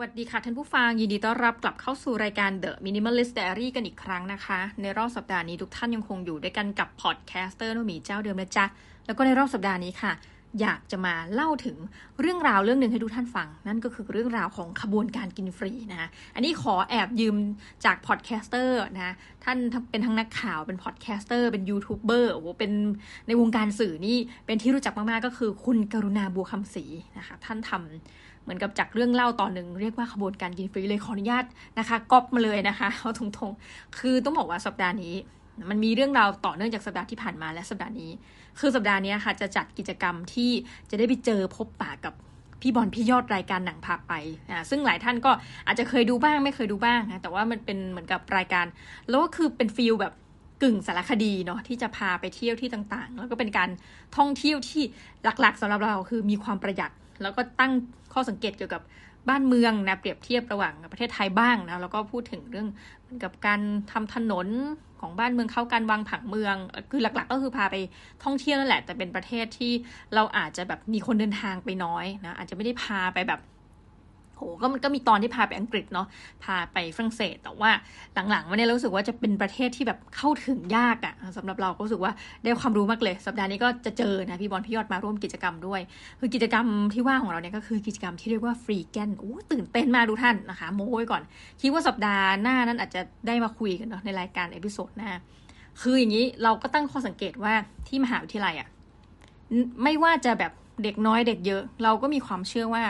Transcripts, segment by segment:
วัสดีค่ะท่านผู้ฟัง ยินดีต้อนรับกลับเข้าสู่รายการ The Minimalist Diary กันอีกครั้งนะคะ ในรอบสัปดาห์นี้ทุกท่านยังคงอยู่ด้วยกันกับ podcaster นุ่มีเจ้าเดิมนะจ๊ะ แล้วก็ในรอบสัปดาห์นี้ค่ะ อยากจะมาเล่าถึงเรื่องราวเรื่องหนึ่งให้ทุกท่านฟัง นั่นก็คือเรื่องราวของขบวนการกินฟรีนะอันนี้ขอแอบยืมจาก podcaster นะท่านเป็นทั้งนักข่าวเป็น podcaster เป็นยูทูบเบอร์โอ้โหเป็นในวงการสื่อนี่เป็นที่รู้จักมากๆก็คือคุณกรุณาบัวคำศรีนะคะท่านทำ เหมือนกับจากเรื่องเล่าตอนหนึ่งเรียกว่าขบวนการกินฟรีเลยขออนุญาตนะคะก๊อปมาเลยนะคะเอาตรงๆคือต้องบอกว่าสัปดาห์นี้ มันมีเรื่องราวต่อเนื่องจากสัปดาห์ที่ผ่านมาและสัปดาห์นี้ คือสัปดาห์นี้ค่ะจะจัดกิจกรรมที่จะได้ไปเจอพบปะกับพี่บอลพี่ยอดรายการหนังพาไปอ่าซึ่งหลายท่านก็อาจจะเคยดูบ้างไม่เคยดูบ้างนะแต่ว่ามันเป็นเหมือนกับรายการ แล้วก็คือเป็น feel แบบกึ่งสารคดีเนาะที่จะพาไปเที่ยวที่ต่างๆ แล้วก็เป็นการท่องเที่ยวที่หลักๆสำหรับเราคือมีความประหยัด แล้วก็ตั้งข้อสังเกตเกี่ยวกับบ้านเมืองนะเปรียบเทียบระหว่างประเทศไทยบ้างนะแล้วก็พูดถึงเรื่องกับการทำถนนของบ้านเมืองเข้าการวางผังเมือง คือหลัก ๆ ก็คือพาไปท่องเที่ยวนั่นแหละ แต่เป็นประเทศที่เราอาจจะแบบมีคนเดินทางไปน้อยนะอาจจะไม่ได้พาไปแบบ โหก็มันก็มีตอนที่พาไปอังกฤษเนาะพาไปฝรั่งเศส แต่ว่าหลังๆวันนี้รู้สึกว่าจะเป็นประเทศที่แบบเข้าถึงยากอะ่ะสำหรับเราก็รู้สึกว่าได้ความรู้มากเลย สัปดาห์นี้ก็จะเจอนะพี่บอลพี่ยอดมาร่วมกิจกรรมด้วย คือกิจกรรมที่ว่าของเราเนี่ยก็คือกิจกรรมที่เรียกว่า freegan โอ้ตื่นเต้นมากดูท่านนะคะ โม้ไว้ก่อน คิดว่าสัปดาห์หน้านั้นอาจจะได้มาคุยกันเนาะในรายการ episode หน้าคืออย่างนี้เราก็ตั้งข้อสังเกตว่าที่มหาวิทยาลัยอะ่ะไม่ว่าจะแบบเด็กน้อยเด็กเยอะ เราก็มีความเชื่อว่า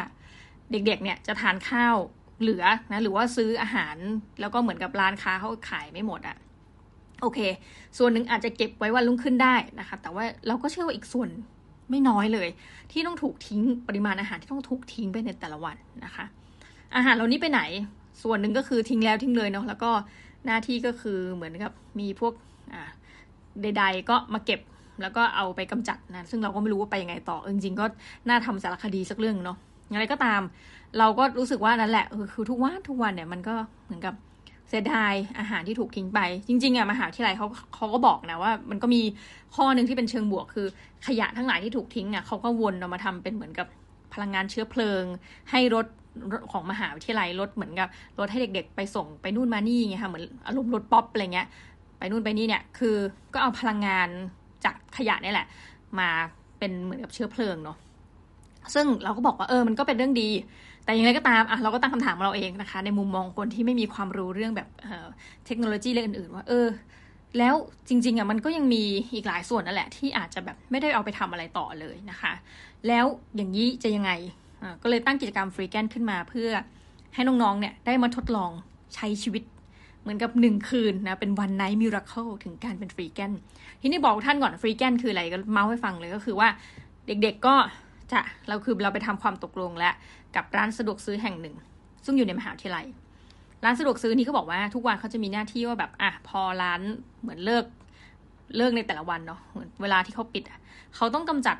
เด็กๆ เนี่ยจะทานข้าวเหลือนะหรือว่าซื้ออาหารแล้วก็เหมือนกับร้านค้าเขาขายไม่หมดอะโอเค ส่วนหนึ่งอาจจะเก็บไว้วันรุ่งขึ้นได้นะคะ แต่ว่าเราก็เชื่อว่าอีกส่วนไม่น้อยเลย ที่ต้องถูกทิ้งปริมาณอาหารที่ต้องถูกทิ้งไปในแต่ละวันนะคะ อาหารเหล่านี้ไปไหน ส่วนหนึ่งก็คือทิ้งแล้วทิ้งเลยเนาะแล้วก็หน้าที่ก็คือเหมือนกับมีพวกอ่าใด ๆ ก็มาเก็บแล้วก็เอาไปกำจัดนะซึ่งเราก็ไม่รู้ว่าไปยังไงต่อจริงๆก็น่าทำสารคดีสักเรื่องเนาะ อย่างไรก็ตาม เราก็รู้สึกว่านั่นแหละคือทุกวันทุกวันเนี่ยมันก็เหมือนกับเสียดายอาหารที่ถูกทิ้งไป จริงๆอะมหาวิทยาลัยเขาเขาก็บอกนะว่า มันก็มีข้อหนึ่งที่เป็นเชิงบวกคือ ขยะทั้งหลายที่ถูกทิ้งอะเขาก็วนเอามาทำเป็นเหมือนกับพลังงานเชื้อเพลิง ให้รถของมหาวิทยาลัยรถเหมือนกับรถให้เด็กๆ ไปส่งไปนู่นมานี่ไงค่ะเหมือนอารมณ์รถป๊อปอะไรเงี้ยไปนู่นไปนี่เนี่ยคือก็เอาพลังงานจากขยะนี่แหละ มาเป็นเหมือนกับเชื้อเพลิงเนาะ ซึ่งเราก็บอกว่าเออมันก็เป็นเรื่องดี แต่อย่างไรก็ตามอะเราก็ตั้งคำถามเราเองนะคะ ในมุมมองคนที่ไม่มีความรู้เรื่องแบบเเทคโนโลยีเรื่องอื่นๆ ว่าเออ แล้วจริงๆอะมันก็ยังมีอีกหลายส่วนนั่นแหละ ที่อาจจะแบบไม่ได้เอาไปทำอะไรต่อเลยนะคะ แล้วอย่างนี้จะยังไงก็เลยตั้งกิจกรรมฟรีแกนขึ้นมาเพื่อให้น้องๆเนี่ยได้มาทดลองใช้ชีวิตเหมือนกับหนึ่งคืนนะ เป็นวันไนท์มิราเคิลถึงการเป็นฟรีแกน ทีนี้บอกท่านก่อนฟรีแกนคืออะไรก็เมาให้ฟังเลยก็คือว่าเด็กๆก็ จะเราคือเราไปทำความตกลงแล้วกับร้านสะดวกซื้อแห่งหนึ่ง ซึ่งอยู่ในมหาวิทยาลัย ร้านสะดวกซื้อนี้ก็บอกว่าทุกวันเขาจะมีหน้าที่ว่าแบบอะพอร้านเหมือนเลิกเลิกในแต่ละวันเนาะเวลาที่เขาปิดอะเขาต้องกำจัด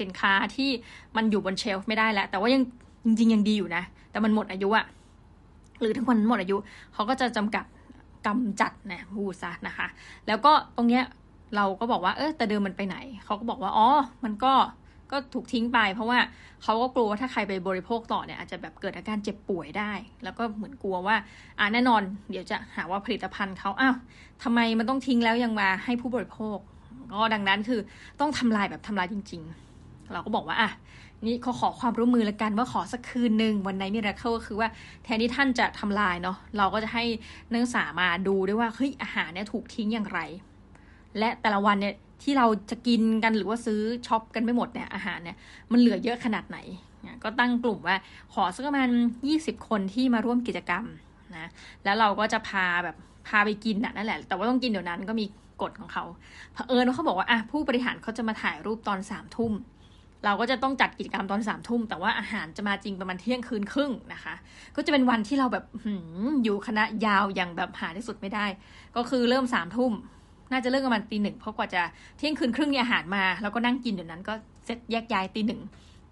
สินค้าที่มันอยู่บนเชลฟ์ไม่ได้แล้ว แต่ว่ายังจริงๆยังดีอยู่นะ แต่มันหมดอายุอะหรือทั้งวันหมดอายุเขาก็จะจำกัดกำจัดนะพูดซะนะคะ แล้วก็ตรงเนี้ยเราก็บอกว่าเออแต่เดิมมันไปไหน เขาก็บอกว่าอ๋อ มันก็ ก็ถูกทิ้งไป เพราะว่าเขาก็กลัวว่าถ้าใครไปบริโภคต่อเนี่ยอาจจะแบบเกิดอาการเจ็บป่วยได้ แล้วก็เหมือนกลัวว่าอ่าแน่นอน เดี๋ยวจะหาว่าผลิตภัณฑ์เขาอ้าวทำไมมันต้องทิ้งแล้วยังมาให้ผู้บริโภค ก็ดังนั้นคือต้องทำลายแบบทำลายจริง ๆ เราก็บอกว่าอะนี่เขาขอความร่วมมือละกันว่าขอสักคืนหนึ่งวันไหนมีราเคิลก็คือว่าแทนที่ท่านจะทำลายเนาะเราก็จะให้นักศึกษามาดูด้วยว่าเฮ้ยอาหารเนี่ยถูกทิ้งอย่างไร และแต่ละวันเนี่ย ที่เราจะกินกันหรือว่าซื้อช็อปกันไม่หมดเนี่ยอาหารเนี่ยมันเหลือเยอะขนาดไหน ก็ตั้งกลุ่มว่าขอสักประมาณ 20 คนที่มาร่วมกิจกรรมนะแล้วเราก็จะพาแบบพาไปกินนั่นแหละ แต่ว่าต้องกินเดี๋ยวนั้นก็มีกฎของเขาเผอิญว่าเขาบอกว่าอะผู้บริหารเขาจะมาถ่ายรูปตอนสามทุ่มเราก็จะต้องจัดกิจกรรมตอนสามทุ่มแต่ว่าอาหารจะมาจริงประมาณเที่ยงคืนครึ่งนะคะ ก็จะเป็นวันที่เราแบบอยู่คณะยาวอย่างแบบหาที่สุดไม่ได้ ก็คือเริ่มสามทุ่ม น่าจะเลิกประมาณตีหนึ่งเพราะกว่าจะเที่ยงคืนครึ่งเนี่ยอาหารมา แล้วก็นั่งกินเดี๋ยวนั้นก็เสร็จแยกย้ายตีหนึ่ง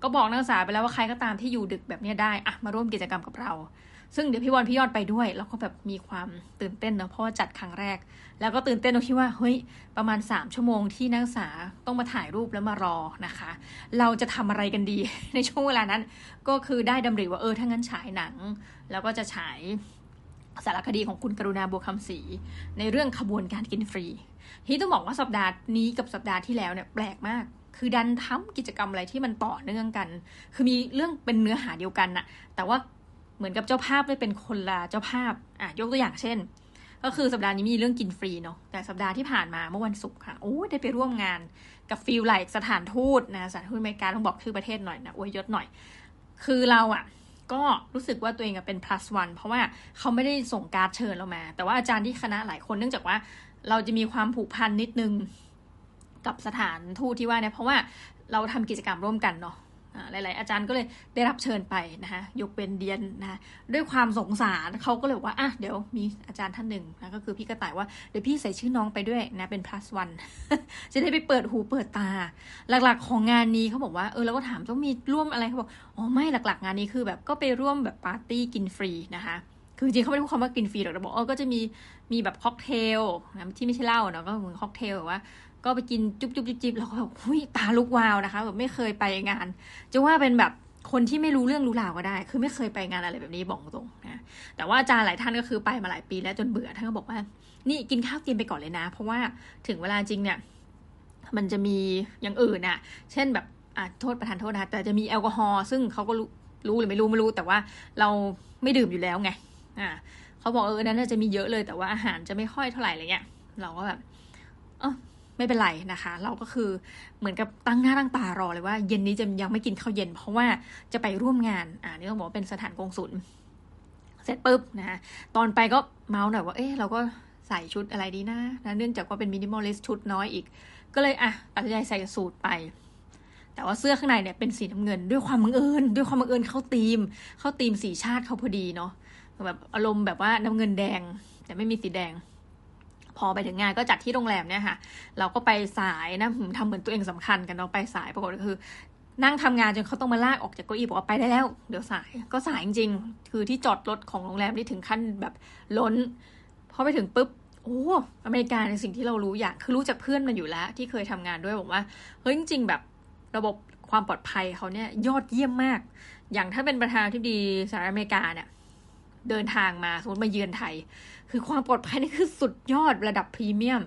ก็บอกนักศึกษาไปแล้วว่าใครก็ตามที่อยู่ดึกแบบนี้ได้อะมาร่วมกิจกรรมกับเรา ซึ่งเดี๋ยวพี่วอนพี่ยอดไปด้วย แล้วก็แบบมีความตื่นเต้นเนาะเพราะว่าจัดครั้งแรก แล้วก็ตื่นเต้นตรงที่ว่าเฮ้ยประมาณ 3 ชั่วโมงที่นักศึกษาต้องมาถ่ายรูปแล้วมารอนะคะ เราจะทำอะไรกันดี ในช่วงเวลานั้น ก็คือได้ดำริว่าเออถ้างั้นฉายหนัง แล้วก็จะฉาย สารคดีของคุณกรุณาบัวคำศรีในเรื่องขบวนการกินฟรี ที่ต้องบอกว่าสัปดาห์นี้กับสัปดาห์ที่แล้วเนี่ยแปลกมาก คือดันทำกิจกรรมอะไรที่มันต่อเนื่องกัน คือมีเรื่องเป็นเนื้อหาเดียวกันน่ะ แต่ว่าเหมือนกับเจ้าภาพได้เป็นคนละเจ้าภาพอะยกตัวอย่างเช่น ก็คือสัปดาห์นี้มีเรื่องกินฟรีเนาะแต่สัปดาห์ที่ผ่านมาเมื่อวันศุกร์ค่ะโอ้ได้ไปร่วมงานกับ feel like สถานทูตนะสถานทูตอเมริกาต้องบอกชื่อประเทศหน่อยนะอวยยศหน่อย คือเราอะ ก็รู้สึกว่าตัวเองเป็น plus one เพราะว่าเขาไม่ได้ส่งการ์ดเชิญเรามา แต่ว่าอาจารย์ที่คณะหลายคนเนื่องจากว่าเราจะมีความผูกพันนิดนึงกับสถานทูตที่ว่าเนี่ยเพราะว่าเราทำกิจกรรมร่วมกันเนาะ หลาย ๆ อาจารย์ก็เลยได้รับเชิญไปนะคะยกเว้นเดี๊ยนนะคะด้วยความสงสารเขาก็เลยว่าอะเดี๋ยวมีอาจารย์ท่านหนึ่งนะก็คือพี่กระต่ายว่าเดี๋ยวพี่ใส่ชื่อน้องไปด้วยนะเป็น plus one จะได้ไปเปิดหูเปิดตา หลัก ๆ ของงานนี้เขาบอกว่าเออเราก็ถามต้องมีร่วมอะไรเขาบอกอ๋อไม่หลัก ๆ งานนี้คือแบบก็ไปร่วมแบบปาร์ตี้กินฟรีนะคะคือจริงเขาไม่ได้พูดคำว่ากินฟรีหรอกแต่บอกเออก็จะมีมีแบบค็อกเทลนะที่ไม่ใช่เหล้าเนาะก็เหมือนค็อกเทลแบบว่า ก็ไปกินจุ๊บจุ๊บจิบจิบแล้วก็แบบหุยตาลุกวาวนะคะแบบไม่เคยไปงาน จะว่าเป็นแบบคนที่ไม่รู้เรื่องรู้ราวก็ได้ คือไม่เคยไปงานอะไรแบบนี้บอกตรงนะแต่ว่าอาจารย์หลายท่านก็คือไปมาหลายปีแล้วจนเบื่อท่านก็บอกว่า นี่กินข้าวเย็นไปก่อนเลยนะ เพราะว่าถึงเวลาจริงเนี่ย มันจะมีอย่างอื่นอะเช่นแบบอะโทษประทานโทษนะแต่จะมีแอลกอฮอล์ซึ่งเขาก็รู้รู้หรือไม่รู้ไม่รู้ แต่ว่าเราไม่ดื่มอยู่แล้วไงอ่าเขาบอกเออนั้นจะมีเยอะเลยแต่ว่าอาหารจะไม่ค่อยเท่าไหร่อะไรเงี้ยเราก็แบบเออ ไม่เป็นไรนะคะ เราก็คือเหมือนกับตั้งหน้าตั้งตารอเลยว่าเย็นนี้จะยังไม่กินข้าวเย็น เพราะว่าจะไปร่วมงานอ่านี่ต้องบอกว่าเป็นสถานกงสุลเสร็จปุ๊บนะตอนไปก็เมาหน่อยว่าเอ๊ะเราก็ใส่ชุดอะไรดีนะนะเนื่องจากว่าเป็นมินิมอลลิสชุดน้อยอีก ก็เลยอะตัดใจใส่สูทไป แต่ว่าเสื้อข้างในเนี่ยเป็นสีน้ำเงินด้วยความบังเอิญด้วยความบังเอิญเข้าตีม เข้าตีมสีชาติเขาพอดีเนาะแบบอารมณ์แบบว่าน้ำเงินแดง แต่ไม่มีสีแดง พอไปถึงงานก็จัดที่โรงแรมเนี่ยค่ะ เราก็ไปสายนะทำเหมือนตัวเองสำคัญกันเนาะไปสายปรากฏก็คือ นั่งทำงานจนเขาต้องมาลากออกจากเก้าอี้บอกว่าไปได้แล้ว เดี๋ยวสายก็สายจริงๆคือที่จอดรถของโรงแรมนี่ถึงขั้นแบบล้นพอไปถึงปุ๊บโอ้อเมริกาในสิ่งที่เรารู้อย่างคือรู้จากเพื่อนมันอยู่แล้ว ที่เคยทำงานด้วยบอกว่าเฮ้ยจริง ๆ แบบระบบความปลอดภัยเขาเนี่ยยอดเยี่ยมมาก อย่างถ้าเป็นประธานที่ดีสหรัฐอเมริกาเนี่ยเดินทางมาสมมติมาเยือนไทย คือความปลอดภัยนี่คือสุดยอดระดับพรีเมียม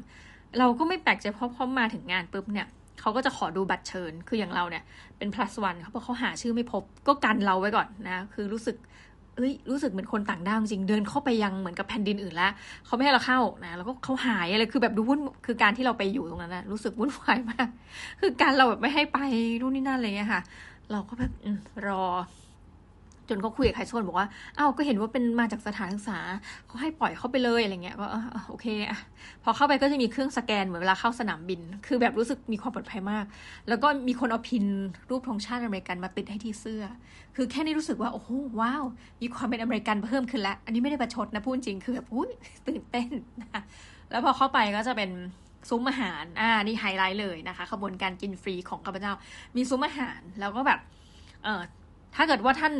เราก็ไม่แปลกใจเพราะพอมาถึงงานปุ๊บเนี่ยเขาก็จะขอดูบัตรเชิญ คืออย่างเราเนี่ยเป็น plus one เขาบอกเขาหาชื่อไม่พบ ก็กันเราไว้ก่อนนะ คือรู้สึก เอ้ย รู้สึกเหมือนคนต่างด้าวจริง เดินเข้าไปยังเหมือนกับแผ่นดินอื่นแล้ว เขาไม่ให้เราเข้านะ แล้วก็เขาหายอะไร คือแบบดูวุ่น คือการที่เราไปอยู่ตรงนั้นนะรู้สึกวุ่นวายมาก คือการเราแบบไม่ให้ไปรู่นนี่นั่นอะไรเงี้ยค่ะ เราก็แบบรอ จนเขาคุยกับใครสักคนบอกว่าอ้าวก็เห็นว่าเป็นมาจากสถานศึกษาเขาให้ปล่อยเข้าไปเลยอะไรเงี้ยก็โอเคอะพอเข้าไปก็จะมีเครื่องสแกนเหมือนเวลาเข้าสนามบิน คือแบบรู้สึกมีความปลอดภัยมาก แล้วก็มีคนเอาพินรูปธงชาติอเมริกันมาติดให้ที่เสื้อ คือแค่นี้รู้สึกว่าโอ้โหว้าว มีความเป็นอเมริกันเพิ่มขึ้นแล้วอันนี้ไม่ได้ประชดนะพูดจริงคือแบบอุ้ยตื่นเต้นนะแล้วพอเข้าไปก็จะเป็นซุ้มอาหาร อ่า นี่ไฮไลท์เลยนะคะ ขบวนการกินฟรีของข้าพเจ้า มีซุ้มอาหาร แล้วก็แบบ เออ ถ้าเกิดว่าท่าน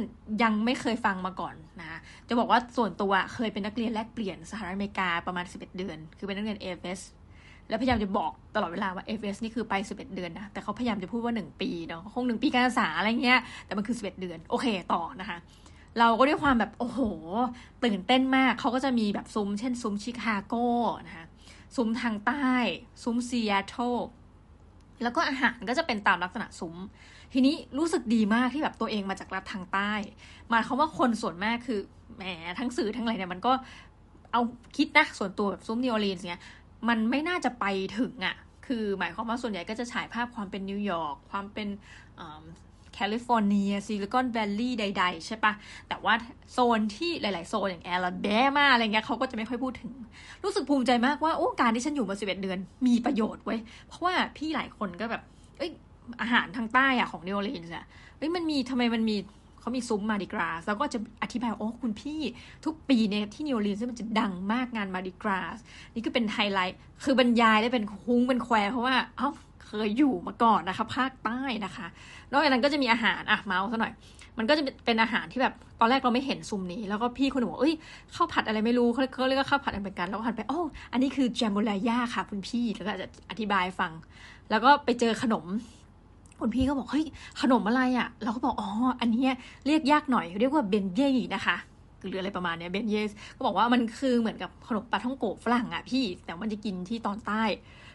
ยังไม่เคยฟังมาก่อนนะ จะบอกว่าส่วนตัวเคยเป็นนักเรียนแลกเปลี่ยนสหรัฐอเมริกาประมาณ 11 เดือน คือเป็นนักเรียน AFS แล้วพยายามจะบอกตลอดเวลาว่า AFS นี่คือไป 11 เดือนนะ แต่เขาพยายามจะพูดว่า 1 ปีเนาะคง 1 ปีการศึกษาอะไรเงี้ย แต่มันคือ 11 เดือน โอเคต่อนะคะ เราก็ด้วยความแบบ โอ้โห ตื่นเต้นมาก เขาก็จะมีแบบซุ้ม เช่น ซุ้มชิคาโกนะคะซุ้มทางใต้ ซุ้มซีแอตเทิลแล้วก็อาหารก็จะเป็นตามลักษณะซุ้ม ทีนี้รู้สึกดีมากที่แบบตัวเองมาจากรัฐทางใต้ หมายความว่าคนส่วนมากคือแหมทั้งสื่อทั้งอะไรเนี่ยมันก็เราคิดนะส่วนตัวแบบซุ้มนิวออร์ลีนส์เนี่ยมันไม่น่าจะไปถึงอะ่ะ คือหมายความว่าส่วนใหญ่ก็จะฉายภาพความเป็นนิวยอร์กความเป็นแคลิฟอร์เนียซิลิคอนแวลลีย์ใด ๆ ใช่ปะแต่ว่าโซนที่หลาย ๆ โซนอย่างแอลาเบมาอะไรเงี้ยเขาก็จะไม่ค่อยพูดถึง รู้สึกภูมิใจมากว่า โอ้ การที่ฉันอยู่มาสิบเอ็ดเดือนมีประโยชน์เว้ย เพราะว่าพี่หลายคนก็แบบ เอ้ย อาหารทางใต้อะของนิวออร์ลีนส์อะเฮ้ยมันมีทำไมมันมีเขามีซุ้ม Mardi Gras แล้วก็จะอธิบายโอ้คุณพี่ทุกปีเนี่ยที่นิวออร์ลีนส์มันจะดังมากงาน Mardi Gras นี่ก็เป็นไฮไลท์ คือบรรยายได้เป็นคุ้งเป็นแควเพราะว่า เอ้าเคยอยู่มาก่อนนะคะ ภาคใต้นะคะ นอกจากนั้นก็จะมีอาหารอะเมาส์ซะหน่อย มันก็จะเป็นอาหารที่แบบตอนแรกเราไม่เห็นซุมนี้ แล้วก็พี่คนหนึ่งบอกเอ้ยข้าวผัดอะไรไม่รู้เขาเรียกว่าข้าวผัดอเมริกันแล้วก็หันไปโอ้อันนี้คือแจมโบลาย่าค่ะคุณพี่แล้วก็จะอธิบายฟัง แล้วก็ไปเจอขนม คุณพี่ก็บอกเฮ้ยขนมอะไรอะ่ะ เราก็บอกอ๋ออันนี้เรียกยากหน่อย เรียกว่าเบนเย่นะคะหรืออะไรประมาณเนี้ยเบนเยสก็บอกว่ามันคือเหมือนกับขนมปลาท่องโกะฝรั่งอะพี่ แต่มันจะกินที่ตอนใต้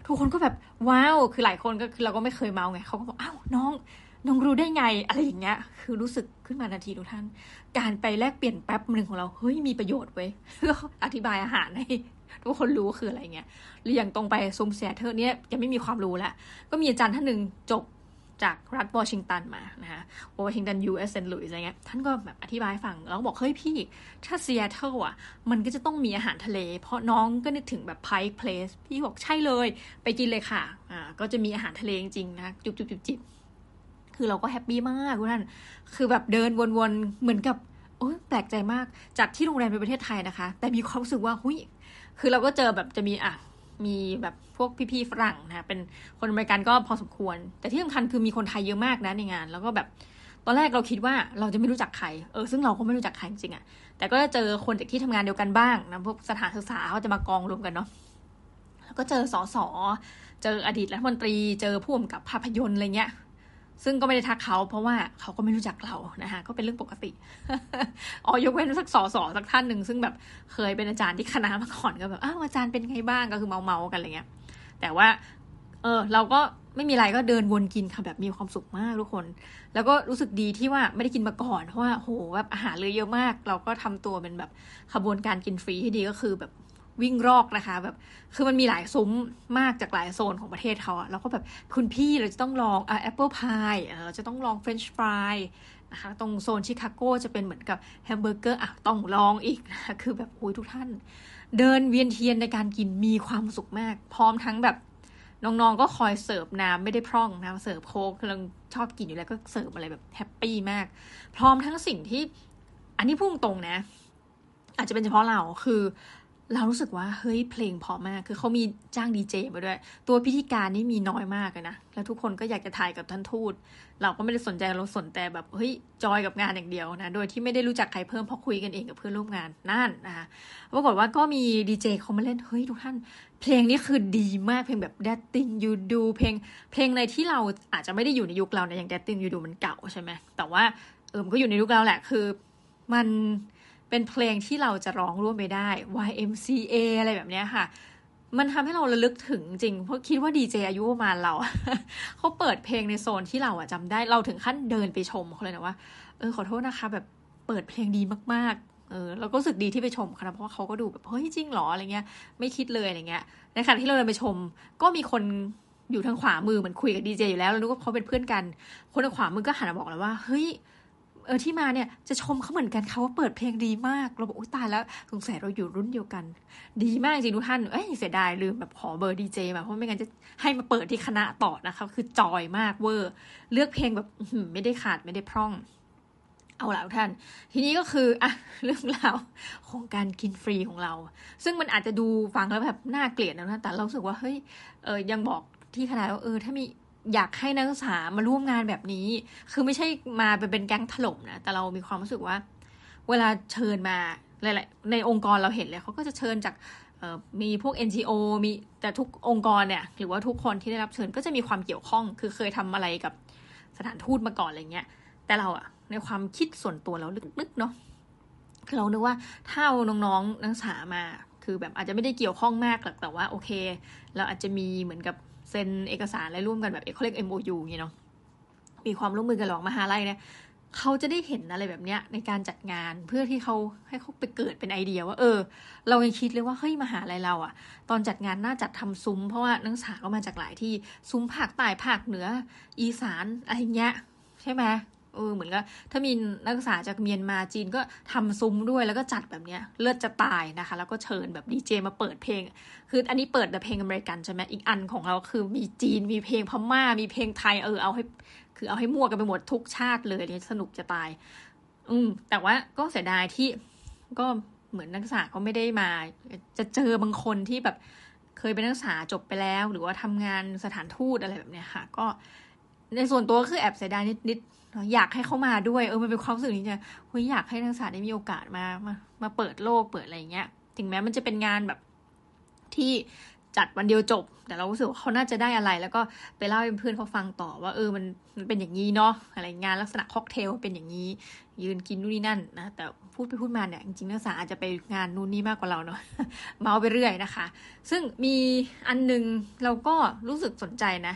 ทุกคนก็แบบว้าวคือหลายคนก็คือเราก็ไม่เคยเมาไงเขาก็บอกอ้าวน้องน้องรู้ได้ไงอะไรอย่างเงี้ย คือรู้สึกขึ้นมานาทีทุกท่าน การไปแลกเปลี่ยนแป๊บหนึ่งของเราเฮ้ยมีประโยชน์เว้ยก็อธิบายอาหารให้ทุกคนรู้คืออะไรเงี้ยหรืออย่างตรงไปซุมเซียเธอเนี่ยยังไม่มีความรู้ละก็มีอาจารย์ท่านหนึ่งจบ จากรัฐวอชิงตันมานะคะวอชิงตันยูเอสเซนต์ลุยส์อะไรเงี้ยท่านก็แบบอธิบายฟังแล้วบอกเฮ้ยพี่ ถ้าซีแอตเทิลอะ มันก็จะต้องมีอาหารทะเล เพราะน้องก็นึกถึงแบบ Pike Place พี่บอกใช่เลย ไปกินเลยค่ะอ่าก็จะมีอาหารทะเลจริงๆนะจุบจุบจุบจิบคือเราก็ happy มากทุกท่านคือแบบเดินวนๆเหมือนกับโอ้ยแปลกใจมากจากที่โรงแรมในประเทศไทยนะคะ แต่มีความรู้สึกว่าหุยคือเราก็เจอแบบจะมีอะมีแบบ พวกพี่ๆฝรั่งนะเป็นคนอเมริกันก็พอสมควร แต่ที่สำคัญคือมีคนไทยเยอะมากนะในงาน แล้วก็แบบตอนแรกเราคิดว่าเราจะไม่รู้จักใครเออซึ่งเราก็ไม่รู้จักใครจริงอะ่ะแต่ก็เจอคนจากที่ทำงานเดียวกันบ้างนะพวกสถานศึกษาเขาจะมากองรวมกันเนาะแล้วก็เจอสอสอเจออดีตรัฐมนตรีเจอผู้กำกับภาพยนตร์อะไรเงี้ยซึ่งก็ไม่ได้ทักเขาเพราะว่าเขาก็ไม่รู้จักเรานะคะก็เป็นเรื่องปกติอ๋อยกเว้นสักสอสอสักท่านหนึ่งซึ่งแบบเคยเป็นอาจารย์ที่คณะมาก่อนก็แบบอ้าวอาจารย์เป็นไงบ้างก็คือเมาเมากันอะไรเงี้ย แต่ว่า เออ เราก็ไม่มีอะไรก็เดินวนกินค่ะแบบมีความสุขมากทุกคน แล้วก็รู้สึกดีที่ว่าไม่ได้กินมาก่อนเพราะว่าโหแบบอาหารเลยเยอะมาก เราก็ทำตัวเป็นแบบขบวนการกินฟรีที่ดีก็คือแบบวิ่งรอกนะคะ แบบคือมันมีหลายซุ้มมากจากหลายโซนของประเทศเขาอะแล้วก็แบบคุณพี่เราจะต้องลองอะแอปเปิลพายเราจะต้องลองเฟรนช์ฟรายนะคะตรงโซนชิคาโกจะเป็นเหมือนกับแฮมเบอร์เกอร์อะต้องลองอีกนะคะคือแบบโอ้ยทุกท่าน เดินเวียนเทียนในการกินมีความสุขมาก พร้อมทั้งแบบน้องๆก็คอยเสิร์ฟน้ำไม่ได้พร่องน้ำเสิร์ฟโค้กกำลังชอบกินอยู่แล้วก็เสิร์ฟอะไรแบบแฮปปี้มาก พร้อมทั้งสิ่งที่ อันนี้พุ่งตรงนะ อาจจะเป็นเฉพาะเราคือ เรารู้สึกว่าเฮ้ยเพลงเพราะมาก คือเขามีจ้างดีเจมาด้วย ตัวพิธีการนี่มีน้อยมากเลยนะ แล้วทุกคนก็อยากจะถ่ายกับท่านทูต เราก็ไม่ได้สนใจเราสนแต่แบบเฮ้ยจอยกับงานอย่างเดียวนะ โดยที่ไม่ได้รู้จักใครเพิ่มเพราะคุยกันเองกับเพื่อนร่วมงานนั่นนะคะปรากฏว่าก็มีดีเจเขามาเล่นเฮ้ยทุกท่าน เพลงนี้คือดีมากเพลงแบบ That Thing You Do เพลงเพลงในที่เราอาจจะไม่ได้อยู่ในยุคเรานะอย่าง That Thing You Do มันเก่าใช่ไหมแต่ว่าเออมันก็อยู่ในยุคเราแหละคือมัน เป็นเพลงที่เราจะร้องร่วมไปได้ YMCA อะไรแบบนี้ค่ะ มันทำให้เราระลึกถึงจริง เพราะคิดว่าดีเจอายุประมาณเรา เขาเปิดเพลงในโซนที่เราอะจำได้ เราถึงขั้นเดินไปชมเขาเลยนะว่า เออขอโทษนะคะ แบบเปิดเพลงดีมากๆเออเราก็รู้สึกดีที่ไปชมค่ะเพราะว่าเขาก็ดูแบบเฮ้ยจริงหรออะไรเงี้ยไม่คิดเลยอะไรเงี้ยในขณะที่เราเดินไปชม ก็มีคนอยู่ทางขวามือเหมือนคุยกับดีเจอยู่แล้วแล้วนึกว่าเขาเป็นเพื่อนกัน คนทางขวามือก็หันมาบอกเลยว่าเฮ้ย เออที่มาเนี่ยจะชมเขาเหมือนกันเขาว่าเปิดเพลงดีมาก เราบอกอุ้ยตายแล้วสงสัยเราอยู่รุ่นเดียวกัน ดีมากจริงทุกท่านเอ้ยเสียดายลืมแบบขอเบอร์ดีเจมาเพราะไม่งั้นจะให้มาเปิดที่คณะต่อนะคะคือจอยมากเวอร์เลือกเพลงแบบไม่ได้ขาดไม่ได้พร่องเอาละท่าน ทีนี้ก็คืออะเรื่องราวของการกินฟรีของเรา ซึ่งมันอาจจะดูฟังแล้วแบบน่าเกลียดนะแต่เราสึกว่าเฮ้ยเออยังบอกที่คณะว่าเออถ้ามี อยากให้นักศึกษามาร่วมงานแบบนี้ คือไม่ใช่มาเป็นแก๊งถล่มนะ แต่เรามีความรู้สึกว่า เวลาเชิญมาหลายๆในองค์กรเราเห็นเลยเขาก็จะเชิญจากมีพวก NGO มีแต่ทุกองค์กรเนี่ย หรือว่าทุกคนที่ได้รับเชิญก็จะมีความเกี่ยวข้อง คือเคยทำอะไรกับสถานทูตมาก่อนอะไรเงี้ย แต่เราอะในความคิดส่วนตัวเราลึกๆเนาะคือเรานึกว่าถ้าเอาน้องๆนักศึกษามา คือแบบอาจจะไม่ได้เกี่ยวข้องมากหรอกแต่ว่าโอเค เราอาจจะมีเหมือนกับ เซ็นเอกสารอะไรร่วมกันแบบเขาเรียก MOU อย่างเนาะมีความร่วมมือกันหรอกมหาลัยเนี่ยเขาจะได้เห็นอะไรแบบเนี้ยในการจัดงานเพื่อที่เขาให้เขาไปเกิดเป็นไอเดียว่า เออ เรายังคิดเลยว่าเฮ้ยมหาลัยเราอะตอนจัดงานน่าจัดทำซุ้ม เพราะว่านักศึกษาก็มาจากหลายที่ซุ้มภาคใต้ภาคเหนือ อีสานอะไรเงี้ยใช่ไหม เออเหมือนกับถ้ามีนักศึกษาจากเมียนมาจีนก็ทำซุ้มด้วยแล้วก็จัดแบบเนี้ยเลือดจะตายนะคะ แล้วก็เชิญแบบดีเจมาเปิดเพลง คืออันนี้เปิดแต่เพลงอเมริกันใช่ไหมอีกอันของเราคือมีจีนมีเพลงพม่า มีเพลงไทยเออเอาให้ คือเอาให้มั่วกันไปหมดทุกชาติเลยเนี่ยสนุกจะตาย อืม แต่ว่าก็เสียดายที่ก็เหมือนนักศึกษาก็ไม่ได้มา จะเจอบางคนที่แบบเคยเป็นนักศึกษาจบไปแล้ว หรือว่าทำงานสถานทูตอะไรแบบเนี้ยค่ะ ก็ ในส่วนตัวก็คือแอบเสียดายนิดๆอยากให้เขามาด้วยเออมันเป็นความรู้สึกนี้จะเฮ้ยอยากให้นักศึกษาได้มีโอกาสมามามาเปิดโลกเปิดอะไรเงี้ย ถึงแม้มันจะเป็นงานแบบที่จัดวันเดียวจบ แต่เรารู้สึกว่าเขาน่าจะได้อะไร แล้วก็ไปเล่าให้เพื่อนเขาฟังต่อว่าเออมันมันเป็นอย่างนี้เนาะอะไรงานลักษณะค็อกเทลเป็นอย่างนี้ ยืนกินนู่นนี่นั่นนะแต่พูดไปพูดมาเนี่ยจริงๆนักศึกษาอาจจะไปงานนู่นนี่มากกว่าเราเนาะเมาไปเรื่อยนะคะ ซึ่งมีอันนึงเราก็รู้สึกสนใจนะ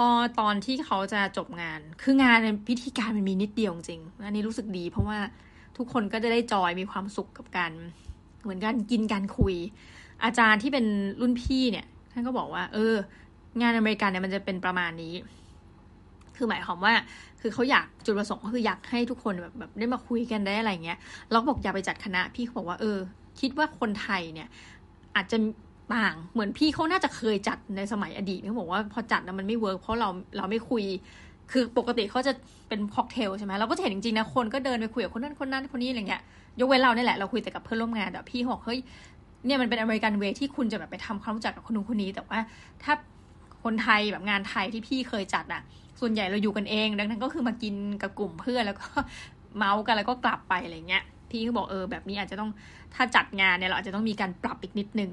พอตอนที่เขาจะจบงาน คืองานพิธีการมันมีนิดเดียวจริงอันนี้รู้สึกดี เพราะว่าทุกคนก็จะได้จอยมีความสุขกับการเหมือนกันกินการคุย อาจารย์ที่เป็นรุ่นพี่เนี่ย ท่านก็บอกว่า เออ งานอเมริกันเนี่ยมันจะเป็นประมาณนี้ คือหมายความว่า คือเขาอยากจุดประสงค์ก็คืออยากให้ทุกคนแบบแบบได้มาคุยกันได้อะไรเงี้ยเราบอกอย่าไปจัดคณะพี่เขาบอกว่าเออ คิดว่าคนไทยเนี่ย อาจจะ ต่างเหมือนพี่เขาน่าจะเคยจัดในสมัยอดีตเขาบอกว่าพอจัดแล้วมันไม่ work เพราะเราเราไม่คุย คือปกติเขาจะเป็นค็อกเทลใช่ไหมเราก็จะเห็นจริงๆนะคนก็เดินไปคุยกับคนนั้นคนนั้นคนนี้อะไรเงี้ยยกเว้นเราเนี่ยแหละเราคุยแต่กับเพื่อนร่วมงานแต่พี่บอกเฮ้ยเนี่ยมันเป็นอเมริกันเวที่คุณจะแบบไปทำความรู้จักกับคนนู้นคนนี้ แต่ว่าถ้าคนไทยแบบงานไทยที่พี่เคยจัดอะส่วนใหญ่เราอยู่กันเอง ดังนั้นก็คือมากินกับกลุ่มเพื่อนแล้วก็เมาส์กันแล้วก็กลับไปอะไรเงี้ยพี่ก็บอกเออแบบนี้อาจจะต้องถ้าจัดงานเนี่ยเราอาจจะต้องมีการปรับอีกนิดนึง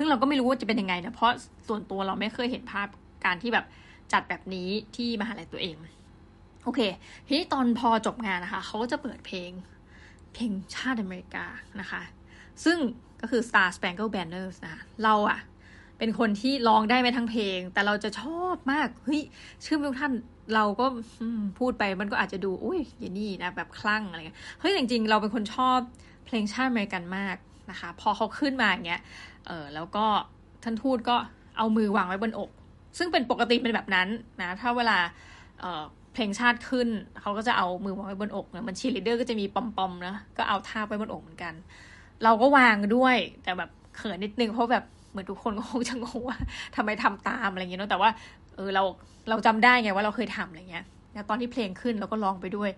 ซึ่งเราก็ไม่รู้ว่าจะเป็นยังไงนะเพราะส่วนตัวเราไม่เคยเห็นภาพการที่แบบจัดแบบนี้ที่มหาลัยตัวเอง โอเค ทีนี้ตอนพอจบงานนะคะเขาก็จะเปิดเพลง เพลงชาติอเมริกานะคะ ซึ่งก็คือ Star Spangled Banners นะเราอะเป็นคนที่ร้องได้ไม่ทั้งเพลง แต่เราจะชอบมากเฮ้ยเชื่อมทุกท่านเราก็พูดไปมันก็อาจจะดูอุ้ยอย่างนี้นะแบบคลั่งอะไรเงี้ยเฮ้ยจริงๆ เราเป็นคนชอบเพลงชาติอเมริกันมากนะคะ พอเขาขึ้นมาอย่างเงี้ย เออแล้วก็ท่านทูตก็เอามือวางไว้บนอก ซึ่งเป็นปกติเป็นแบบนั้นนะถ้าเวลาเออเพลงชาติขึ้นเขาก็จะเอามือวางไว้บนอกเนี่ยมันชีลิเดอร์ก็จะมีปอมๆนะก็เอาท่าไว้บนอกเหมือนกัน เราก็วางด้วยแต่แบบเขินนิดนึงเพราะแบบเหมือนทุกคนก็คงจะงงว่าทำไมทำตามอะไรเงี้ยเนาะแต่ว่าเออเราเราจำได้ไงว่าเราเคยทำอะไรเงี้ยแล้วตอนที่เพลงขึ้นเราก็ร้องไปด้วย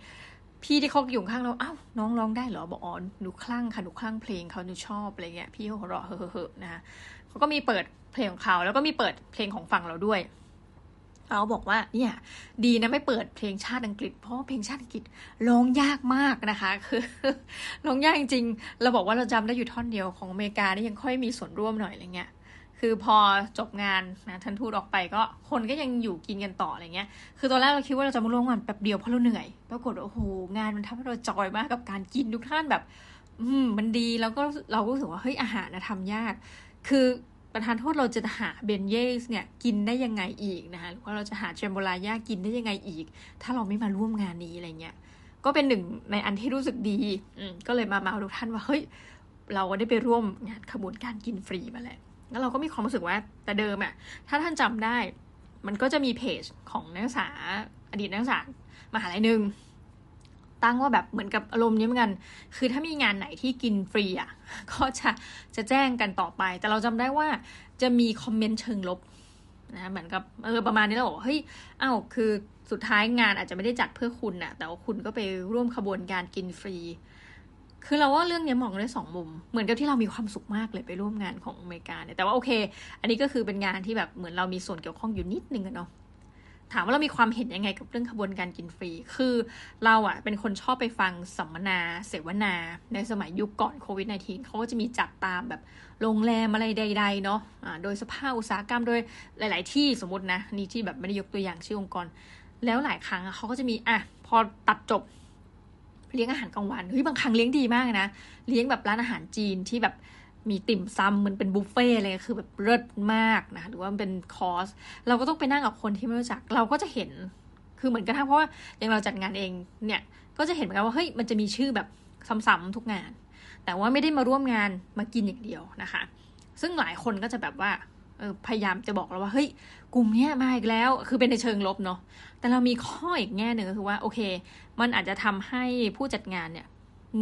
พี่ที่เขาอยู่ข้างเราอ้าวน้องร้องได้เหรอบอกอ๋อหนูคลั่งค่ะหนูคลั่งเพลงเขาหนูชอบอะไรเงี้ยพี่เขาหัวเราะเฮ้อๆนะคะเขาก็มีเปิดเพลงของเขาแล้วก็มีเปิดเพลงของฝั่งเราด้วยเราบอกว่าเนี่ยดีนะไม่เปิดเพลงชาติอังกฤษ เพราะเพลงชาติอังกฤษร้องยากมากนะคะ คือร้องยากจริงๆเราบอกว่าเราจำได้อยู่ท่อนเดียวของอเมริกานี่ยังค่อยมีส่วนร่วมหน่อยอะไรเงี้ย คือพอจบงานนะท่านทูตออกไปก็คนก็ยังอยู่กินกันต่ออะไรเงี้ย คือตอนแรกเราคิดว่าเราจะมาร่วมงานแป๊บเดียวเพราะเราเหนื่อย ปรากฏโอ้โหงานมันทำให้เราจอยมากกับการกินทุกท่านแบบ อืมมันดีแล้วก็เราก็รู้สึกว่าเฮ้ยอาหารนะทำยาก คือประธานโทษเราจะหาเบนเยสเนี่ยกินได้ยังไงอีกนะคะหรือว่าเราจะหาเจมโบลาย่ากินได้ยังไงอีก ถ้าเราไม่มาร่วมงานนี้อะไรเงี้ยก็เป็นหนึ่งในอันที่รู้สึกดีอืมก็เลยมาเมาทุกท่านว่าเฮ้ยเราก็ได้ไปร่วมงานขบวนการกินฟรีมาแล้ว แล้วเราก็มีความรู้สึกว่าแต่เดิมอะถ้าท่านจำได้ มันก็จะมีเพจของนักศึกษาอดีตนักศึกษามหาลัยหนึ่งตั้งว่าแบบเหมือนกับอารมณ์นี้เหมือนกัน คือถ้ามีงานไหนที่กินฟรีอะ ก็จะจะแจ้งกันต่อไป แต่เราจำได้ว่าจะมีคอมเมนต์เชิงลบนะเหมือนกับเออประมาณนี้เราบอกเฮ้ยอ้าวคือสุดท้ายงานอาจจะไม่ได้จัดเพื่อคุณนะแต่ว่าคุณก็ไปร่วมขบวนการกินฟรี คือเราว่าเรื่องนี้มองได้สองมุม เหมือนกับที่เรามีความสุขมากเลยไปร่วมงานของอเมริกาเนี่ย แต่ว่าโอเค อันนี้ก็คือเป็นงานที่แบบเหมือนเรามีส่วนเกี่ยวข้องอยู่นิดนึงเนาะ ถามว่าเรามีความเห็นยังไงกับเรื่องขบวนการกินฟรี คือเราอะเป็นคนชอบไปฟังสัมมนาเสวนา ในสมัยยุคก่อนโควิด -19 เขาก็จะมีจัดตามแบบโรงแรมอะไรใด ๆ เนาะะโดยสภาพอุตสาหกรรมโดยหลาย ๆ ที่สมมตินะ นี่ที่แบบไม่ได้ยกตัวอย่างชื่อองค์กร แล้วหลายครั้งเขาก็จะมีอะพอตัดจบ เลี้ยงอาหารกลางวันเฮ้ยบางครั้งเลี้ยงดีมากนะ เลี้ยงแบบร้านอาหารจีนที่แบบมีติ่มซำเหมือนเป็นบุฟเฟ่อะไรคือแบบเลิศมากนะหรือว่าเป็นคอร์ส เราก็ต้องไปนั่งกับคนที่ไม่รู้จัก เราก็จะเห็นคือเหมือนกันทั้งเพราะว่าอย่างเราจัดงานเองเนี่ยก็จะเห็นเหมือนกันว่าเฮ้ยมันจะมีชื่อแบบซ้ำๆทุกงาน แต่ว่าไม่ได้มาร่วมงานมากินอย่างเดียวนะคะ ซึ่งหลายคนก็จะแบบว่า พยายามจะบอกเราว่าเฮ้ยกลุ่มนี้มาอีกแล้ว คือเป็นในเชิงลบเนาะแต่เรามีข้ออีกแง่หนึ่งก็คือว่าโอเค มันอาจจะทำให้ผู้จัดงานเนี่ย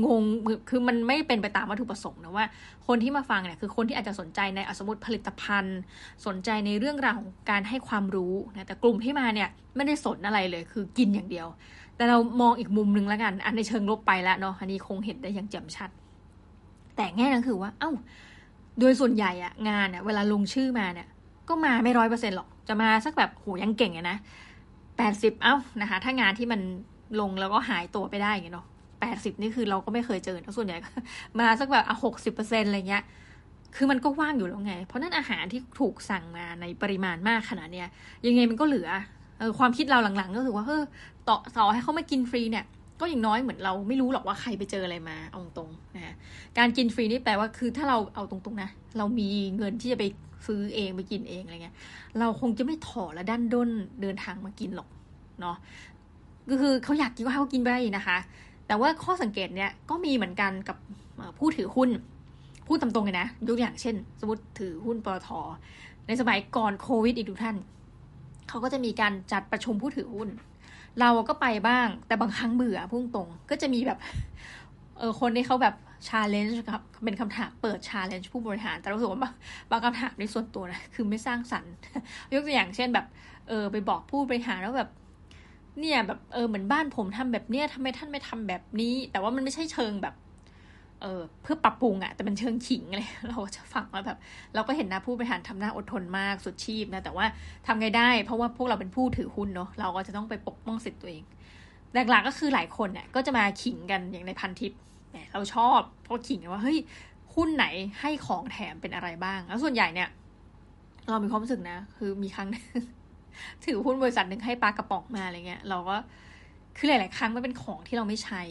งงคือมันไม่เป็นไปตามวัตถุประสงค์นะว่า คนที่มาฟังเนี่ยคือคนที่อาจจะสนใจในสมมติผลิตภัณฑ์ สนใจในเรื่องราวของการให้ความรู้นะแต่กลุ่มที่มาเนี่ยไม่ได้สนอะไรเลยคือกินอย่างเดียว แต่เรามองอีกมุมหนึ่งแล้วกัน อันในเชิงลบไปแล้วเนาะอันนี้คงเห็นได้อย่างแจ่มชัด แต่แง่นั้นคือว่า เอ้า โดยส่วนใหญ่อะงานอะเวลาลงชื่อมาเนี่ย ก็มาไม่ร้อยเปอร์เซ็นหรอก จะมาสักแบบโหยังเก่งอะนะแปดสิบเอ้านะคะ ถ้างานที่มันลงแล้วก็หายตัวไปได้เงี้ยเนาะแปดสิบนี่คือเราก็ไม่เคยเจอนะส่วนใหญ่มาสักแบบอะหกสิบเปอร์เซ็นอะไรเงี้ย คือมันก็ว่างอยู่แล้วไง เพราะนั้นอาหารที่ถูกสั่งมาในปริมาณมากขนาดเนี้ยยังไงมันก็เหลือเออความคิดเราหลังๆ ก็คือว่าเออต่อต่อให้เขามากินฟรีเนี่ย ก็อย่างน้อยเหมือนเราไม่รู้หรอกว่าใครไปเจออะไรมาเอาตรงนะการกินฟรีนี่แปลว่าคือถ้าเราเอาตรงๆนะ เรามีเงินที่จะไปซื้อเองไปกินเองอะไรเงี้ย เราคงจะไม่ถอและด้านด้นเดินทางมากินหรอกเนาะก็คือเขาอยากกินก็ให้เขากินไปนะคะ แต่ว่าข้อสังเกตเนี่ยก็มีเหมือนกันกับผู้ถือหุ้นพูดตามตรงเลยนะยกอย่างเช่น สมมติถือหุ้นปตทในสมัยก่อนโควิดอีกทุกท่านเขาก็จะมีการจัดประชุมผู้ถือหุ้น เราก็ไปบ้าง แต่บางครั้งเบื่อพุ่งตรง ก็จะมีแบบเออคนที่เขาแบบ challenge ครับเป็นคำถามเปิด challenge ผู้บริหาร แต่รู้สึกว่าบางคำถามในส่วนตัวนะคือไม่สร้างสรรค์ ยกตัวอย่างเช่นแบบเออไปบอกผู้บริหารแล้วแบบเนี่ยแบบเออเหมือนบ้านผมทำแบบเนี้ยทำไมท่านไม่ทำแบบนี้ แต่ว่ามันไม่ใช่เชิงแบบ เออเพื่อปรับปรุงอะแต่เป็นเชิงขิงเลยเราจะฟังแล้วแบบ เราก็เห็นนะผู้บริหารทำหน้าอดทนมากสุดชีพนะ แต่ว่าทำไงได้ เพราะว่าพวกเราเป็นผู้ถือหุ้นเนาะเราก็จะต้องไปปกป้องสิทธิ์ตัวเองหลักๆก็คือหลายคนเนี่ยก็จะมาขิงกันอย่างในพันทิปเราชอบเพราะขิงว่าเฮ้ยหุ้นไหนให้ของแถมเป็นอะไรบ้าง แล้วส่วนใหญ่เนี่ย เรามีความรู้สึกนะ คือมีครั้งถือหุ้นบริษัทหนึ่งให้ปลากระป๋องมาอะไรเงี้ย เราก็คือหลาย ๆ ครั้งมันเป็นของที่เราไม่ใช้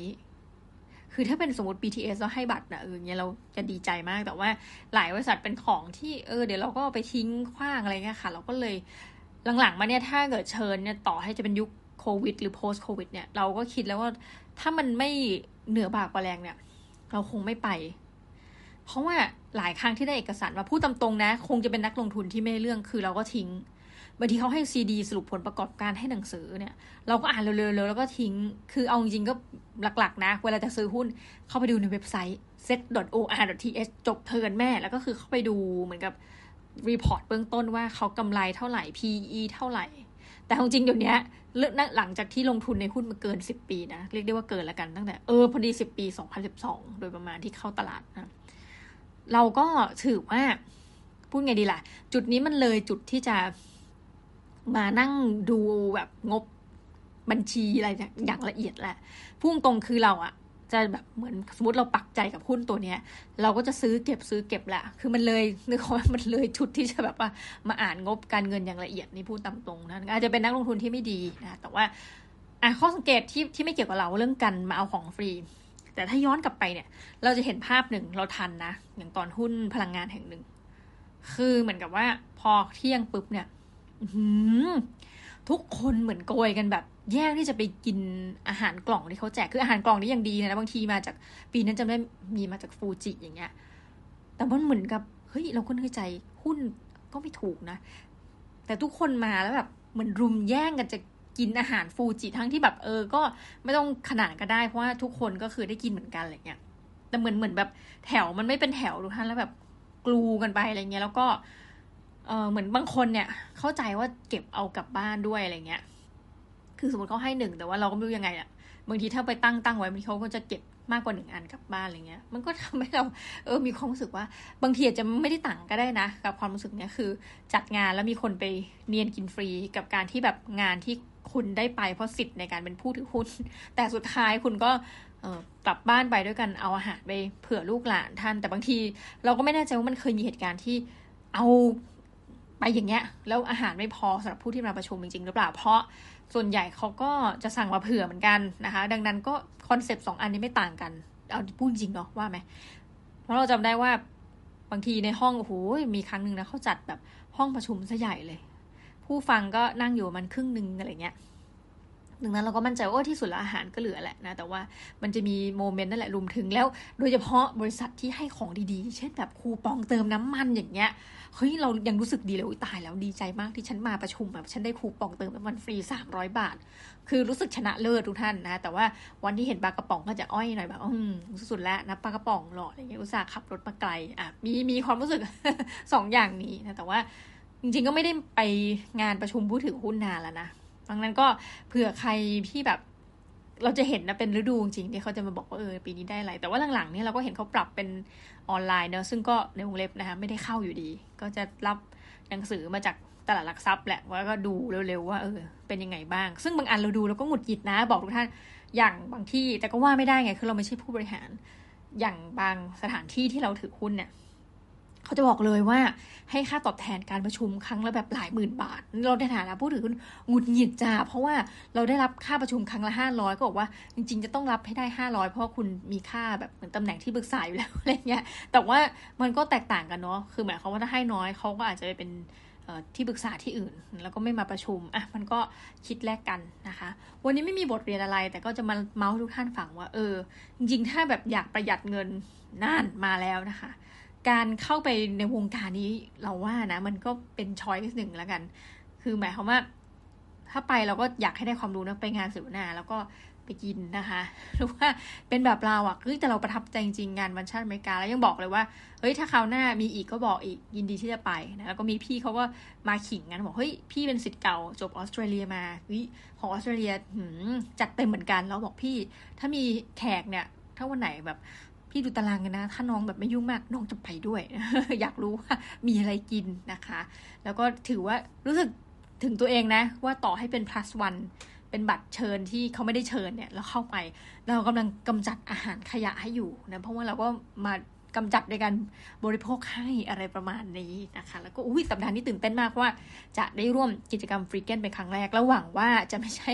คือถ้าเป็นสมมติ BTS เราให้บัตรนะเออเงี้ยเราจะดีใจมากแต่ว่าหลายบริษัทเป็นของที่เออเดี๋ยวเราก็ไปทิ้งขว้างอะไรเงี้ยค่ะ เราก็เลยหลังๆมาเนี่ยถ้าเกิดเชิญเนี่ยต่อให้จะเป็นยุคโควิด หรือ post โควิดเนี่ยเราก็คิดแล้วว่าถ้ามันไม่เหนือบากกว่าแรงเนี่ย เราคงไม่ไป เพราะว่าหลายครั้งที่ได้เอกสารมาพูดตามตรงนะ คงจะเป็นนักลงทุนที่ไม่ได้เรื่องคือเราก็ทิ้ง บางทีเขาให้ซีดีสรุปผลประกอบการให้หนังสือเนี่ย เราก็อ่านเร็วๆแล้วก็ทิ้ง คือเอาจริงๆก็หลักๆ นะ เวลาจะซื้อหุ้นเข้าไปดูในเว็บไซต์ set.or.th จบเทินแม่ แล้วก็คือเข้าไปดูเหมือนกับ report เบื้องต้นว่าเขากำไรเท่าไหร่ PE เท่าไหร่ แต่จริงๆเดี๋ยวนี้เลือกหลังจากที่ลงทุนในหุ้นมาเกิน 10 ปีนะ เรียกได้ว่าเกินล้วกันตั้งแต่เออพอดี 10 ปี 2012 โดยประมาณที่เข้าตลาดนะเราก็ถือว่าพูดไงดีล่ะ จุดนี้มันเลยจุดที่จะ มานั่งดูแบบงบบัญชีอะไรอย่างละเอียดแหละพุ่งตรงคือเราอะจะแบบเหมือนสมมติเราปักใจกับหุ้นตัวเนี้ย เราก็จะซื้อเก็บซื้อเก็บแหละคือมันเลยนึกว่ามันเลยชุดที่จะแบบว่ามาอ่านงบการเงินอย่างละเอียดนี่พูดตามตรงนะอาจจะเป็นนักลงทุนที่ไม่ดีนะแต่ว่าอะข้อสังเกตที่ที่ไม่เกี่ยวกับเราเรื่องกันมาเอาของฟรี แต่ถ้าย้อนกลับไปเนี่ย เราจะเห็นภาพหนึ่งเราทันนะอย่างตอนหุ้นพลังงานแห่งหนึ่ง คือเหมือนกับว่าพอเที่ยงปุ๊บเนี่ย ทุกคนเหมือนโกยกันแบบ แย่งที่จะไปกินอาหารกล่องที่เขาแจกคืออาหารกล่องนี่ยังดีนะบางทีมาจากปีนั้นจำได้มีมาจากฟูจิอย่างเงี้ย แต่มันเหมือนกับเฮ้ยเราก็นึกใจหุ้นก็ไม่ถูกนะ แต่ทุกคนมาแล้วแบบเหมือนรุมแย่งกันจะกินอาหารฟูจิทั้งที่แบบเออ ก็ไม่ต้องขนาดก็ได้เพราะว่าทุกคนก็คือได้กินเหมือนกันอะไรเงี้ยแต่เหมือนเหมือนแบบแถวมันไม่เป็นแถวทุกท่านแล้วแบบกลูกันไปอะไรเงี้ยแล้วก็ เออเหมือนบางคนเนี่ย เข้าใจว่าเก็บเอากลับบ้านด้วยอะไรเงี้ย คือสมมติเขาให้หนึ่งแต่ว่าเราก็ไม่รู้ยังไงอะบางทีถ้าไปตั้งตั้งไว้บางทีเขาก็จะเก็บมากกว่าหนึ่งอันกลับบ้านอะไรเงี้ย มันก็ทำให้เราเออมีความรู้สึกว่า บางทีอาจจะไม่ได้ต่างก็ได้นะ กับความรู้สึกเนี้ยคือ จัดงานแล้วมีคนไปเนียนกินฟรีกับการที่แบบงานที่คุณได้ไปเพราะสิทธิ์ในการเป็นผู้ถือหุ้นแต่สุดท้ายคุณก็กลับบ้านไปด้วยกันเอาอาหารไปเผื่อลูกหลานท่าน แต่บางทีเราก็ไม่แน่ใจว่ามันเคยมีเหตุการณ์ที่เอา ไปอย่างเงี้ยแล้วอาหารไม่พอสำหรับผู้ที่มาประชุมจริงๆ หรือเปล่า เพราะส่วนใหญ่เขาก็จะสั่งมาเผื่อเหมือนกันนะคะ ดังนั้นก็คอนเซปต์สองอันนี้ไม่ต่างกัน เอาพูดจริงเนาะว่าไหมเพราะเราจำได้ว่าบางทีในห้องโอ้โหมีครั้งหนึ่งนะเขาจัดแบบห้องประชุมซะใหญ่เลย ผู้ฟังก็นั่งอยู่มันครึ่งหนึ่งอะไรเงี้ย ดังนั้นเราก็มั่นใจว่าที่สุดแล้วอาหารก็เหลือแหละนะแต่ว่ามันจะมีโมเมนต์นั่นแหละรวมถึงแล้ว โดยเฉพาะบริษัทที่ให้ของดีๆ เช่นแบบคูปองเติมน้ำมันอย่างเงี้ยเฮ้ยเรายังรู้สึกดีเลยตายแล้วดีใจมากที่ฉันมาประชุมแบบฉันได้คูปองเติมน้ำมันฟรีสามร้อยบาท คือรู้สึกชนะเลิศทุกท่านนะ แต่ว่าวันที่เห็นปลากระป๋องก็จะอ้อยหน่อยแบบอืมสุดแล้วนะปลากระป๋องหล่ออะไรเงี้ยอุตส่าห์ขับรถมาไกลอะมีมีความรู้สึกสองอย่างนี้นะแต่ว่าจริงๆก็ไม่ได้ไปงานประชุมผู้ถือหุ้นนานแล้วนะ ดังนั้นก็เผื่อใครที่แบบ เราจะเห็นนะเป็นฤดูจริงที่เขาจะมาบอกว่าเออปีนี้ได้อะไร แต่ว่าหลังๆนี่เราก็เห็นเขาปรับเป็นออนไลน์เนอะซึ่งก็ในวงเล็บนะคะไม่ได้เข้าอยู่ดี ก็จะรับหนังสือมาจากตลาดหลักทรัพย์แหละว่าก็ดูเร็วๆว่าเออเป็นยังไงบ้าง ซึ่งบางอันเราดูเราก็หงุดหงิดนะ บอกทุกท่านอย่างบางที่แต่ก็ว่าไม่ได้ไงคือเราไม่ใช่ผู้บริหาร อย่างบางสถานที่ที่เราถือหุ้นเนี่ย เขาจะบอกเลยว่าให้ค่าตอบแทนการประชุมครั้งละแบบหลายหมื่นบาท เราในฐานะผู้ถือหุ้นหงุดหงิดจ้าเพราะว่าเราได้รับค่าประชุมครั้งละห้าร้อยก็บอกว่าจริง ๆ จะต้องรับให้ได้ห้าร้อยเพราะว่าคุณมีค่าแบบเหมือนตำแหน่งที่ปรึกษาอยู่แล้วอะไรเงี้ยแต่ว่ามันก็แตกต่างกันเนาะคือหมายความว่าถ้าให้น้อยเขาก็อาจจะไปเป็นที่ปรึกษาที่อื่น แล้วก็ไม่มาประชุมอะมันก็คิดแลกกันนะคะ วันนี้ไม่มีบทเรียนอะไร แต่ก็จะมาเมาส์ทุกท่านฟังว่า เออ จริงๆถ้าแบบอยากประหยัดเงินน่านมาแล้วนะคะ การเข้าไปในวงการนี้เราว่านะ มันก็เป็นช้อยส์หนึ่งแล้วกัน คือหมายความว่า ถ้าไปเราก็อยากให้ได้ความรู้นะไปงานสิวนาแล้วก็ไปกินนะคะ หรือว่าเป็นแบบเราอะ่ะคือแต่เราประทับใจจริงงานวันชาติอเมริกาแล้วยังบอกเลยว่า เฮ้ยถ้าคราวหน้ามีอีกก็บอกอีกยินดีที่จะไปนะ แล้วก็มีพี่เขาก็มาขิงกันบอกเฮ้ยพี่เป็นสิทธิ์เก่าจบออสเตรเลียมาวิของออสเตรเลียจัดเต็มเหมือนกันแล้วบอกพี่ ถ้ามีแขกเนี่ย ถ้าวันไหนแบบ พี่ดูตารางกันนะ ถ้าน้องแบบไม่ยุ่งมากน้องจะไปด้วย อยากรู้ว่ามีอะไรกินนะคะ แล้วก็ถือว่ารู้สึกถึงตัวเองนะ ว่าต่อให้เป็น plus one เป็นบัตรเชิญที่เขาไม่ได้เชิญเนี่ยเราเข้าไป เรากำลังกำจัดอาหารขยะให้อยู่นะเพราะว่าเราก็มากำจัดในการบริโภคให้อะไรประมาณนี้นะคะ แล้วก็อุ้ยสัปดาห์นี้ตื่นเต้นมากว่า จะได้ร่วมกิจกรรมฟรีเกนเป็นครั้งแรกแล้วหวังว่าจะไม่ใช่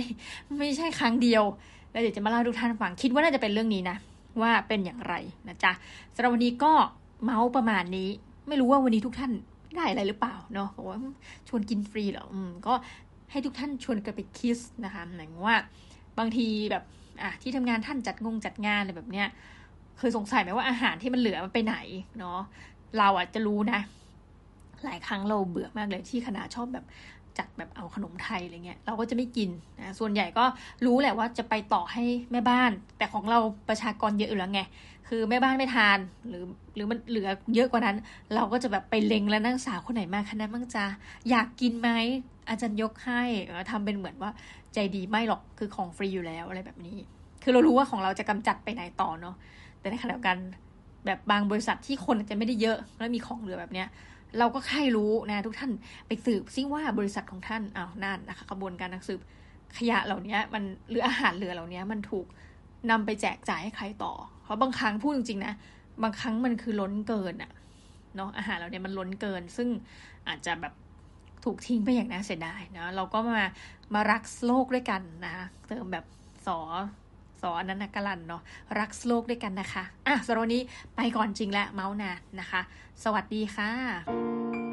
ไม่ใช่ครั้งเดียว แล้วเดี๋ยวจะมาเล่าทุกท่านฟังคิดว่าน่าจะเป็นเรื่องนี้นะ ว่าเป็นอย่างไรนะจ๊ะสำหรับวันนี้ก็เมาส์ประมาณนี้ ไม่รู้ว่าวันนี้ทุกท่านได้อะไรหรือเปล่าเนาะบอกว่าชวนกินฟรีเหรออืมก็ให้ทุกท่านชวนกันไปคิสนะคะหมายว่า บางทีแบบอะที่ทำงานท่านจัดงงจัดงานอะไรแบบเนี้ยเคยสงสัยไหมว่าอาหารที่มันเหลือมันไปไหนเนาะเราอะจะรู้นะ หลายครั้งเราเบื่อมากเลยที่คณะชอบแบบ จัดแบบเอาขนมไทยอะไรเงี้ยเราก็จะไม่กินนะส่วนใหญ่ก็รู้แหละว่าจะไปต่อให้แม่บ้าน แต่ของเราประชากรเยอะอยู่แล้วไงคือแม่บ้านไม่ทานหรือหรือมันเหลือเยอะกว่านั้น เราก็จะแบบไปเล็งแล้วนั่งสาวคนไหนมาคณะบ้างจ้าอยากกินไหมอาจารย์ยกให้ทำเป็นเหมือนว่าใจดีไม่หรอกคือของฟรีอยู่แล้วอะไรแบบนี้ คือเรารู้ว่าของเราจะกำจัดไปไหนต่อเนาะแต่ในขณะเดียวกันแบบบางบริษัทที่คนจะไม่ได้เยอะแล้วมีของเหลือแบบเนี้ย เราก็ใครรู้นะทุกท่านไปสืบซิว่าบริษัทของท่านอ้าวนั่นนะคะกระบวนการนักสืบขยะเหล่านี้มันหรืออาหารเหลือเหล่านี้มันถูกนำไปแจกจ่ายให้ใครต่อ เพราะบางครั้งพูดจริงๆนะบางครั้งมันคือล้นเกินอะเนาะอาหารเราเนี่ยมันล้นเกิน ซึ่งอาจจะแบบถูกทิ้งไปอย่างน่าเสียดายนะเราก็มามารักโลกด้วยกันนะเติมแบบสอ ออันนั้นนะกลันเนาะรักโลกด้วยกันนะคะ อะสำหรับวันนี้ไปก่อนจริงและเมาส์นานนะคะ สวัสดีค่ะ